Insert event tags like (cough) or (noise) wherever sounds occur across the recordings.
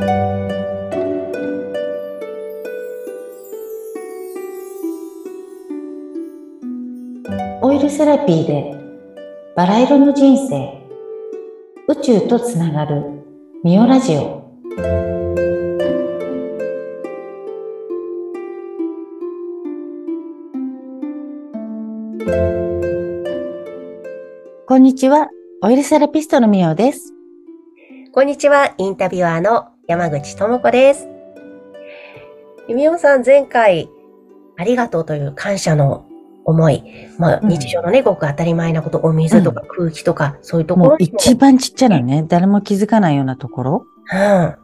オイルセラピーでバラ色の人生。宇宙とつながるミオラジオ。こんにちは。オイルセラピストのミオです。こんにちは、インタビュアーの山口智子です。ゆみおさん、前回、ありがとうという感謝の思い、まあ、うん日常のね、ごく当たり前なこと、お水とか空気とか、そういうところ一番ちっちゃなね誰も気づかないようなところうん。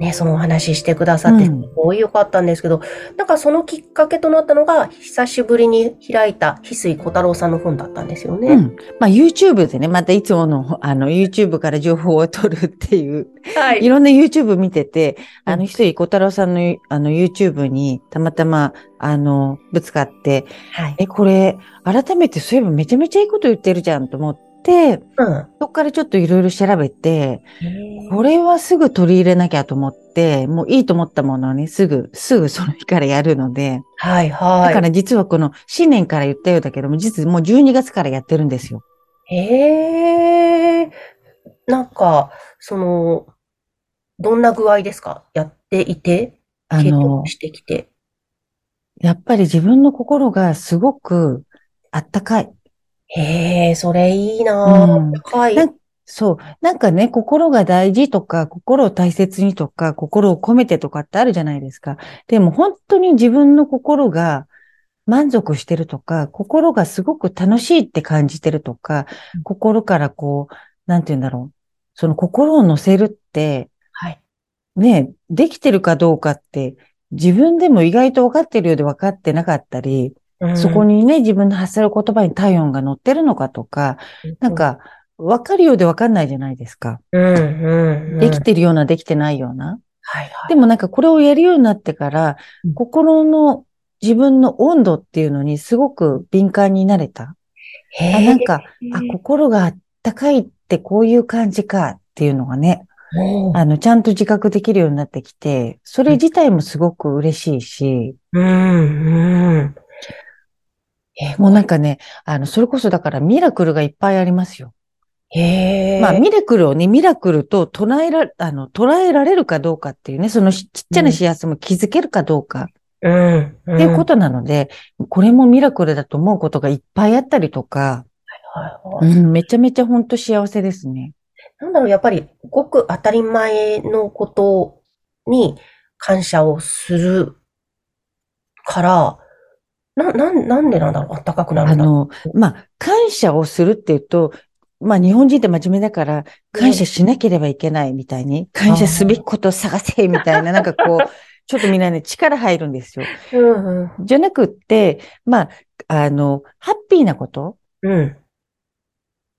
ね、そのお話ししてくださって、すうんごい良かったんですけど、なんかそのきっかけとなったのが、久しぶりに開いた、翡翠小太郎さんの本だったんですよね。うん。まあ YouTube でね、またいつもの、あの YouTube から情報を取るっていう、はいろんな YouTube 見てて、あの、うん一人小太郎さんのあの YouTube にたまたま、あの、ぶつかって、はい。え、これ、改めてそういえばめちゃめちゃいいこと言ってるじゃんと思って、うん。そこからちょっといろいろ調べて、これはすぐ取り入れなきゃと思って、もういいと思ったものをね、すぐ、すぐその日からやるので、はい、はい。だから実はこの新年から言ったようだけども、実はもう12月からやってるんですよ。へえ、なんか、その、どんな具合ですか？やっていて、経あの験、してきて。やっぱり自分の心がすごくあったかい。へえ、それいいなうんぁ。高い。そう。なんかね、心が大事とか、心を大切にとか、心を込めてとかってあるじゃないですか。でも本当に自分の心が満足してるとか、心がすごく楽しいって感じてるとか、心からこう、なんて言うんだろう。その心を乗せるって、はい。ね、できてるかどうかって、自分でも意外と分かってるようで分かってなかったり、そこに、にね、自分の発せる言葉に体温が乗ってるのかとか、なん、か、わかるようでわかんないじゃないですか。うん、うん、うん。できてるような、できてないような。はい、はい。でもなんかこれをやるようになってからうん、心の自分の温度っていうのにすごく敏感になれた。へあ、なんか、あ、ー心があったかいってこういう感じかっていうのがね、うんあの、ちゃんと自覚できるようになってきて、それ自体もすごく嬉しいし、うん、うん。え、もうなんかね、あの、それこそだからミラクルがいっぱいありますよ。へえ。まあ、ミラクルをね、ミラクルと捉えら、あの、捉えられるかどうかっていうね、そのしちっちゃな幸せも気づけるかどうかうん、うん。っていうことなので、これもミラクルだと思うことがいっぱいあったりとか、はい、はい。うん、めちゃめちゃ本当幸せですね。なんだろう、やっぱり、ごく当たり前のことに感謝をするから、な、なん、なんでなんだろう、あったかくなるんだろあの、まあ、感謝をするっていうと、まあ、日本人って真面目だから、感謝しなければいけないみたいに、感謝すべきことを探せみたいな、なんかこう、ちょっとみんなね、力入るんですよ。う。うん、うん。じゃなくって、まあ、あの、ハッピーなことうん。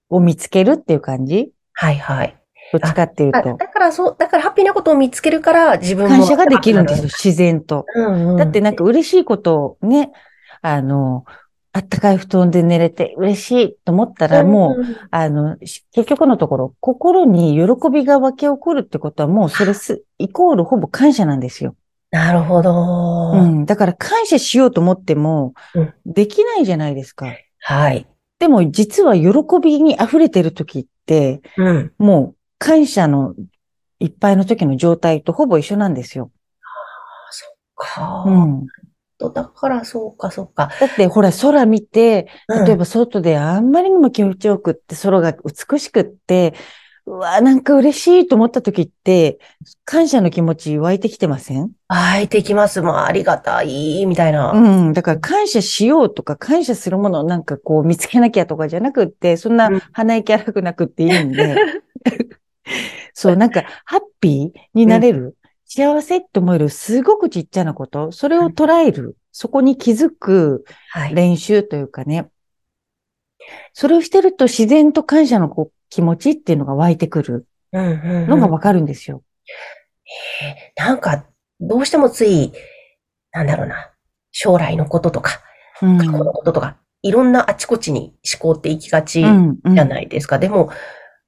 を見つけるっていう感じ？はい、はい。どっちかっていうあと。だからそう、だからハッピーなことを見つけるから自分も。感謝ができるんですよ、自然と。うん、うん。だってなんか嬉しいことをね、あの、あったかい布団で寝れて嬉しいと思ったらもう、うん、あの、し結局のところ、心に喜びが湧き起こるってことはもうそれす、イコールほぼ感謝なんですよ。なるほど。うん。だから感謝しようと思ってもうん、できないじゃないですか。はい。でも実は喜びに溢れてる時って、うん。もう感謝のいっぱいの時の状態とほぼ一緒なんですよ。か。うん。だからそうか、そうか。だってほら空見て、うん例えば外であんまりにも気持ちよくって空が美しくって、うわ、なんか嬉しいと思った時って、感謝の気持ち湧いてきてません？湧いてきます。もうありがたい、みたいな。うん。だから感謝しようとか感謝するものをなんかこう見つけなきゃとかじゃなくって、そんなうん鼻息荒くなくっていいんで、(laughs) そう、なんかハッピーになれる、幸せって思えるすごくちっちゃなこと、それを捉える、そこに気づくはい。練習というかね。それをしてると自然と感謝のこう気持ちっていうのが湧いてくるうんうんうんのがわかるんですよ。なんか、どうしてもつい、なんだろうな、将来のこととか、うん。過去のこととか、いろんなあちこちに思考って行きがちうんうんじゃないですか。でも、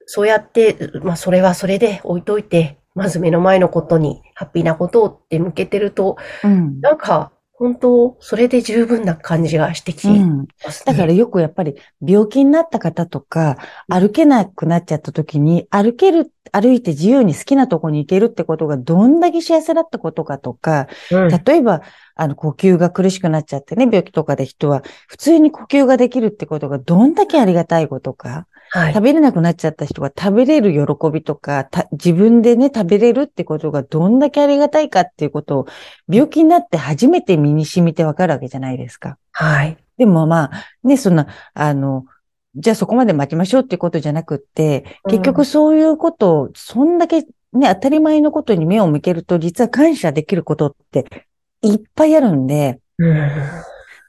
そうやって、まあ、それはそれで置いといて、まず目の前のことに、ハッピーなことをって向けてると、うん。なんか、本当、それで十分な感じがしてきうん。ますね。だからよくやっぱり病気になった方とか、歩けなくなっちゃった時に、歩ける、歩いて自由に好きなとこに行けるってことがどんだけ幸せだったことかとか、うん、例えば、あの、呼吸が苦しくなっちゃってね、病気とかで人は、普通に呼吸ができるってことがどんだけありがたいことか、はい。食べれなくなっちゃった人が食べれる喜びとか、た自分でね、食べれるってことがどんだけありがたいかっていうことを、病気になって初めて身に染みてわかるわけじゃないですか。はい。でもまあ、ね、そんな、あの、じゃあそこまで待ちましょうっていうことじゃなくって、結局そういうことを、そんだけね、当たり前のことに目を向けると、実は感謝できることっていっぱいあるんで、うん。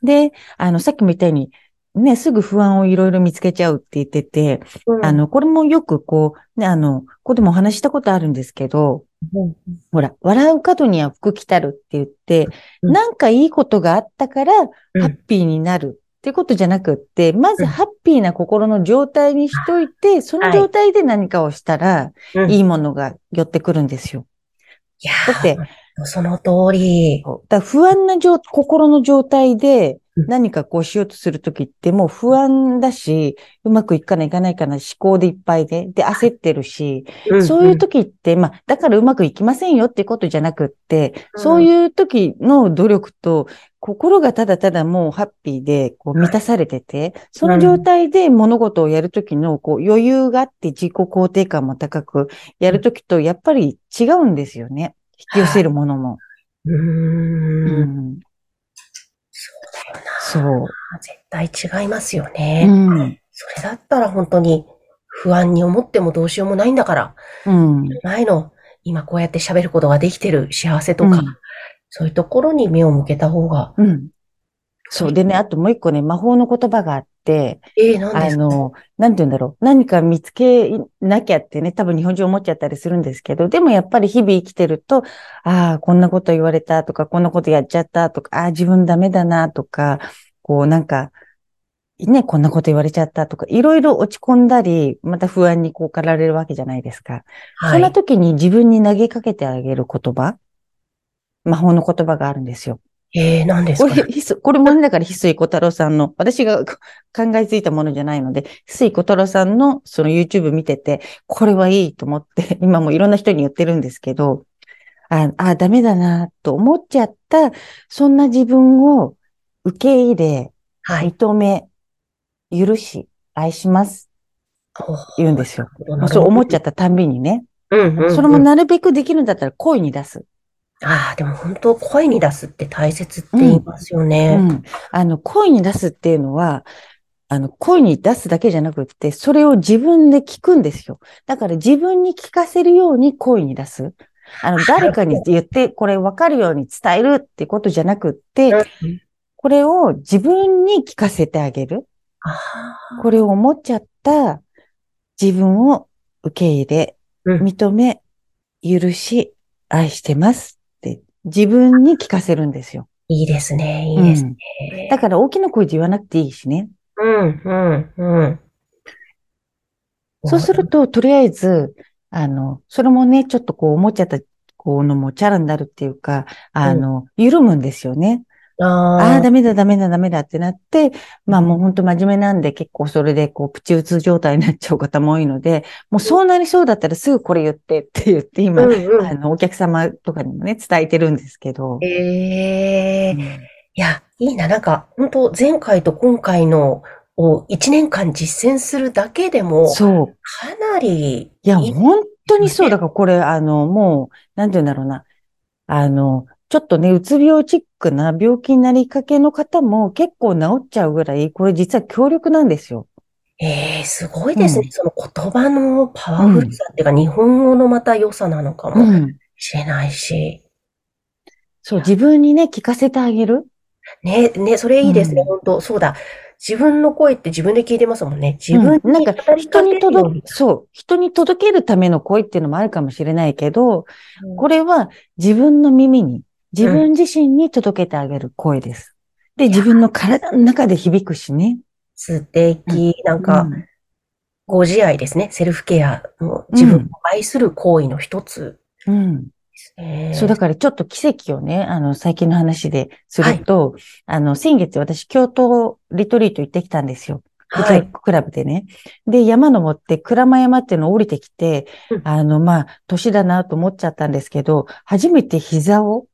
で、あの、さっきも言ったように、ね、すぐ不安をいろいろ見つけちゃうって言ってて、うん。あ、の、これもよくこう、ね、あの、ここでもお話ししたことあるんですけど、うん。ほら、笑う角には福来たるって言って、うん。なんかいいことがあったから、うん。ハッピーになるっていうことじゃなくって、まずうん。ハッピーな心の状態にしといて、その状態で何かをしたら、うん。いいものが寄ってくるんですよ。いやだってーその通り。不安な状、心の状態でうん何かこうしようとするときってもう不安だし、うまくいくかないかないかな思考でいっぱいで、で焦ってるし、そういう時って、まあ、だからうまくいきませんよってことじゃなくって、うんそういう時の努力と、心がただただもうハッピーで、こう満たされてて、その状態で物事をやる時の、こう余裕があって自己肯定感も高くやる時と、やっぱり違うんですよね。引き寄せるものも。うん。そう。絶対違いますようね。ん。それだったら本当に不安に思ってもどうしようもないんだから、うん。前の今こうやって喋ることができてる幸せとか、うんそういうところに目を向けた方が、うん。そう。でね、あともう一個ね、魔法の言葉があって、ええ、なんですか？あの、なんて言うんだろう。何か見つけなきゃってね、多分日本人思っちゃったりするんですけど、でもやっぱり日々生きてると、ああ、こんなこと言われたとか、こんなことやっちゃったとか、ああ、自分ダメだなとか、こうなんか、ね、こんなこと言われちゃったとか、いろいろ落ち込んだり、また不安にこう駆られるわけじゃないですか。はい。そんな時に自分に投げかけてあげる言葉、魔法の言葉があるんですよ。ええ、なんですかこれ、ひすこれもね、だから、翡翠小太郎さんの、私が (laughs) 考えついたものじゃないので、翡翠小太郎さんのその YouTube 見てて、これはいいと思って、(laughs) 今もいろんな人に言ってるんですけど、あ、あ、ダメだなと思っちゃった、そんな自分を受け入れ、はい。認め、許し、愛します、言うんですよ。まあ、そそう思っちゃったたんびにね。うんうんうん。それもなるべくできるんだったら声に出す。ああ、でも本当声に出すって大切って言いますようね。ん。あの、声に出すっていうのは、あの、声に出すだけじゃなくって、それを自分で聞くんですよ。だから自分に聞かせるように声に出す。あの、誰かに言って、これ分かるように伝えるってことじゃなくって、うんこれを自分に聞かせてあげる。これを思っちゃった自分を受け入れ、うん認め、許し、愛してます自分に聞かせるんですよ。いいですね、いいですね。だから大きな声で言わなくていいしね。うん、うん、うん。そうすると、とりあえず、あの、それもね、ちょっとこう思っちゃった、こうのもチャラになるっていうか、あの、緩むんですよね。ああダメだ、ダメだ、ダメだってなって、まあもう本当真面目なんで結構それでこうプチ打つ状態になっちゃう方も多いので、もうそうなりそうだったらすぐこれ言ってって言って今、うんうんあの、お客様とかにもね、伝えてるんですけど。ええうんいや、いいな。なんか、本当前回と今回のを1年間実践するだけでも、そう。かなりいや、いい本当にそう。だからこれ、あの、もう、なんて言うんだろうな。あの、ちょっとね、うつ病チックな病気になりかけの方も結構治っちゃうぐらい、これ実は強力なんですよ。ええすごいですね。うんその言葉のパワフルさっていうか、日本語のまた良さなのかもうん。しれないし。そう、自分にね、聞かせてあげる。ね、ね、それいいですね、うん本当そうだ。自分の声って自分で聞いてますもんね。自分うんなんか人に届く、そう、人に届けるための声っていうのもあるかもしれないけど、これは自分の耳に、自分自身に届けてあげる声です。で、自分の体の中で響くしね。素敵。なんか、うんご自愛ですね。セルフケアの自分を愛する行為の一つうん。えーそう、だからちょっと奇跡をね、あの、最近の話ですると、あの、先月私、京都リトリート行ってきたんですよ。はい。クラブでね。で、山登って、鞍馬山っていうのを降りてきて、うんあの、まあ、年だなと思っちゃったんですけど、初めて膝をうん、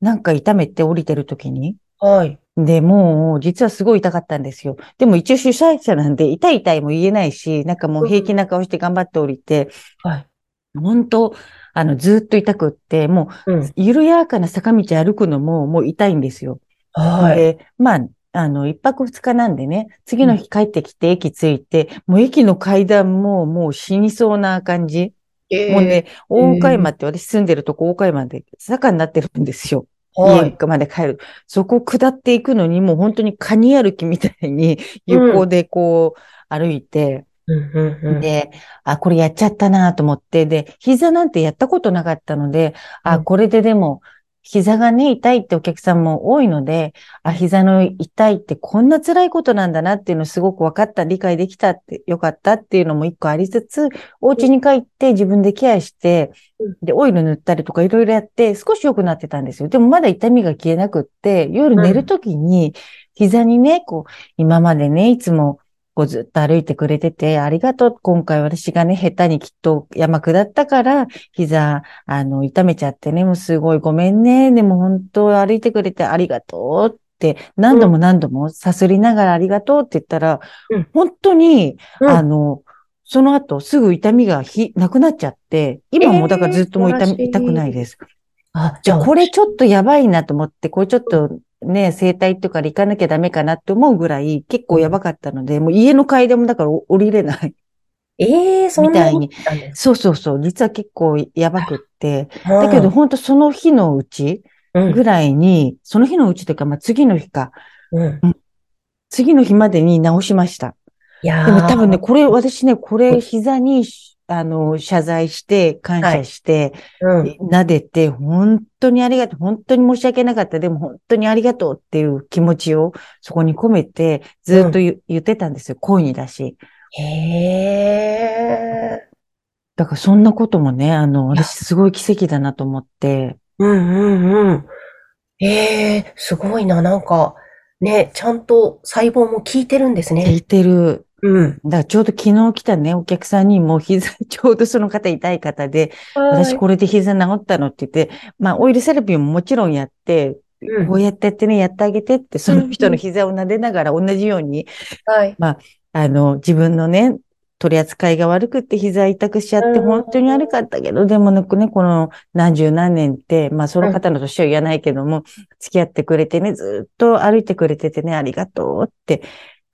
なんか痛めて降りてる時に、はい。で、もう、実はすごい痛かったんですよ。でも一応主催者なんで、痛い痛いも言えないし、なんかもう平気な顔して頑張って降りて、はい。本当あの、ずっと痛くって、もう。緩やかな坂道歩くのももう痛いんですよ。はい。で、まあ、あの、一泊二日なんでね、次の日帰ってきて駅着いて、もう駅の階段ももう死にそうな感じ。えーもうね、大岡山って私住んでるとこ大岡山で坂になってるんですよ。はい。家まで帰る。そこを下っていくのにもう本当にカニ歩きみたいに横でこう歩いて、うんうんうん。で、あ、これやっちゃったなと思って、で、膝なんてやったことなかったので、あ、うんこれででも、膝がね、痛いってお客さんも多いので、あ、膝の痛いってこんな辛いことなんだなっていうのすごく分かった、理解できたって、よかったっていうのも一個ありつつ、お家に帰って自分でケアしてうん、で、オイル塗ったりとかいろいろやって、少し良くなってたんですよ。でもまだ痛みが消えなくって、夜寝るときに、膝にね、こう、今までね、いつも、こうずっと歩いてくれてて、ありがとう。今回私がね、下手にきっと山下ったから、膝、あの、痛めちゃってね、もうすごいごめんね。でも本当歩いてくれてありがとうって、何度も何度もさすりながらありがとうって言ったら、うん本当に、うんあの、その後すぐ痛みがひなくなっちゃって、今もだからずっともう痛み、えー痛くないです。あ、じゃあ、これちょっとやばいなと思って、これちょっとね、整体とかで行かなきゃダメかなって思うぐらい結構やばかったので、もう家の階段もだから降りれない。ええそんなみたいにそうそうそう。実は結構やばくって。かだけど、本当その日のうちうんぐらいに、その日のうちというか、まあ次の日か。うん。次の日までに治しました。いやーでも多分ね、これ、私ね、これ膝に、あの、謝罪して、感謝して、うん。撫でて、本当にありがとう、本当に申し訳なかった、でも本当にありがとうっていう気持ちをそこに込めて、ずっと言,、言ってたんですよ、声に出し。へえ。だからそんなこともね、あの、私すごい奇跡だなと思って、うんうんうん。ええすごいな。なんか、ね、ちゃんと細胞も効いてるんです聞ね。いてる。うん。だからちょうど昨日来たね、お客さんにも膝、(laughs) ちょうどその方痛い方で、私これで膝治ったのって言って、まあオイルセラピーももちろんやって、うんこうやってやってね、やってあげてって、その人の膝を撫でながら同じように、はい。あの、自分のね、取り扱いが悪くって膝痛くしちゃって、うん本当に悪かったけど、でもね、この何十何年って、まあその方の年は言わないけども、付き合ってくれてね、ずっと歩いてくれててね、ありがとうって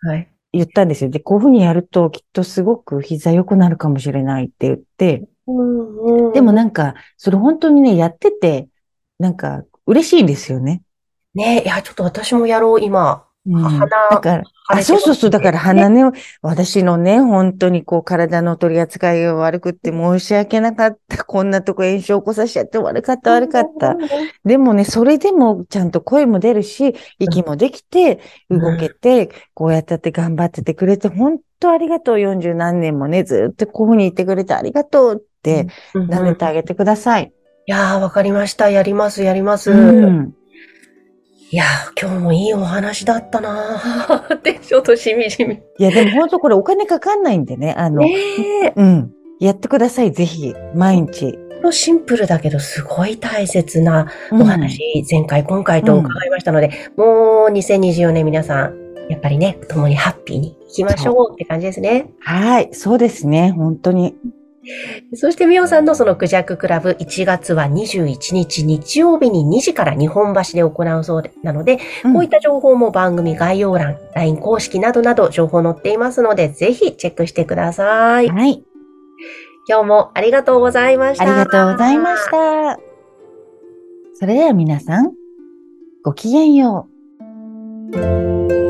はい。言ったんですよ。で、こういうふうにやるときっとすごく膝良くなるかもしれないって言って、うんうん。でもなんか、それ本当にね、やってて、なんか嬉しいんですよね。ね、いや、ちょっと私もやろう、今。うん鼻だから、あ、そうそうそう。だから鼻ね、私のね、本当にこう体の取り扱いが悪くって申し訳なかった。こんなとこ炎症起こさしちゃって悪かった悪かった。。でもね、それでもちゃんと声も出るし、息もできて、うん動けて、こうやってやって頑張っててくれて、本当ありがとう。40何年もね、ずっとこういうふうに言ってくれてありがとうって、うん、舐めてあげてください。いやー、わかりました。やります、やります。うん。いやー、今日もいいお話だったなー (laughs) って、ちょっとしみじみ。いや、でも本当これお金かかんないんでね、あの、ねえ。うん。やってください、ぜひ。毎日。シンプルだけど、すごい大切なうんお話、前回、今回と伺いましたので、もう2024年皆さん、やっぱりね、共にハッピーに行きましょうって感じですね。はい、そうですね、本当に。そして、みおさんのそのクジャククラブ、1月は21日日曜日に2時から日本橋で行うそうでなので、うんこういった情報も番組概要欄、LINE 公式などなど情報載っていますので、ぜひチェックしてください。はい、今日もありがとうございました。ありがとうございました。それでは皆さん、ごきげんよう。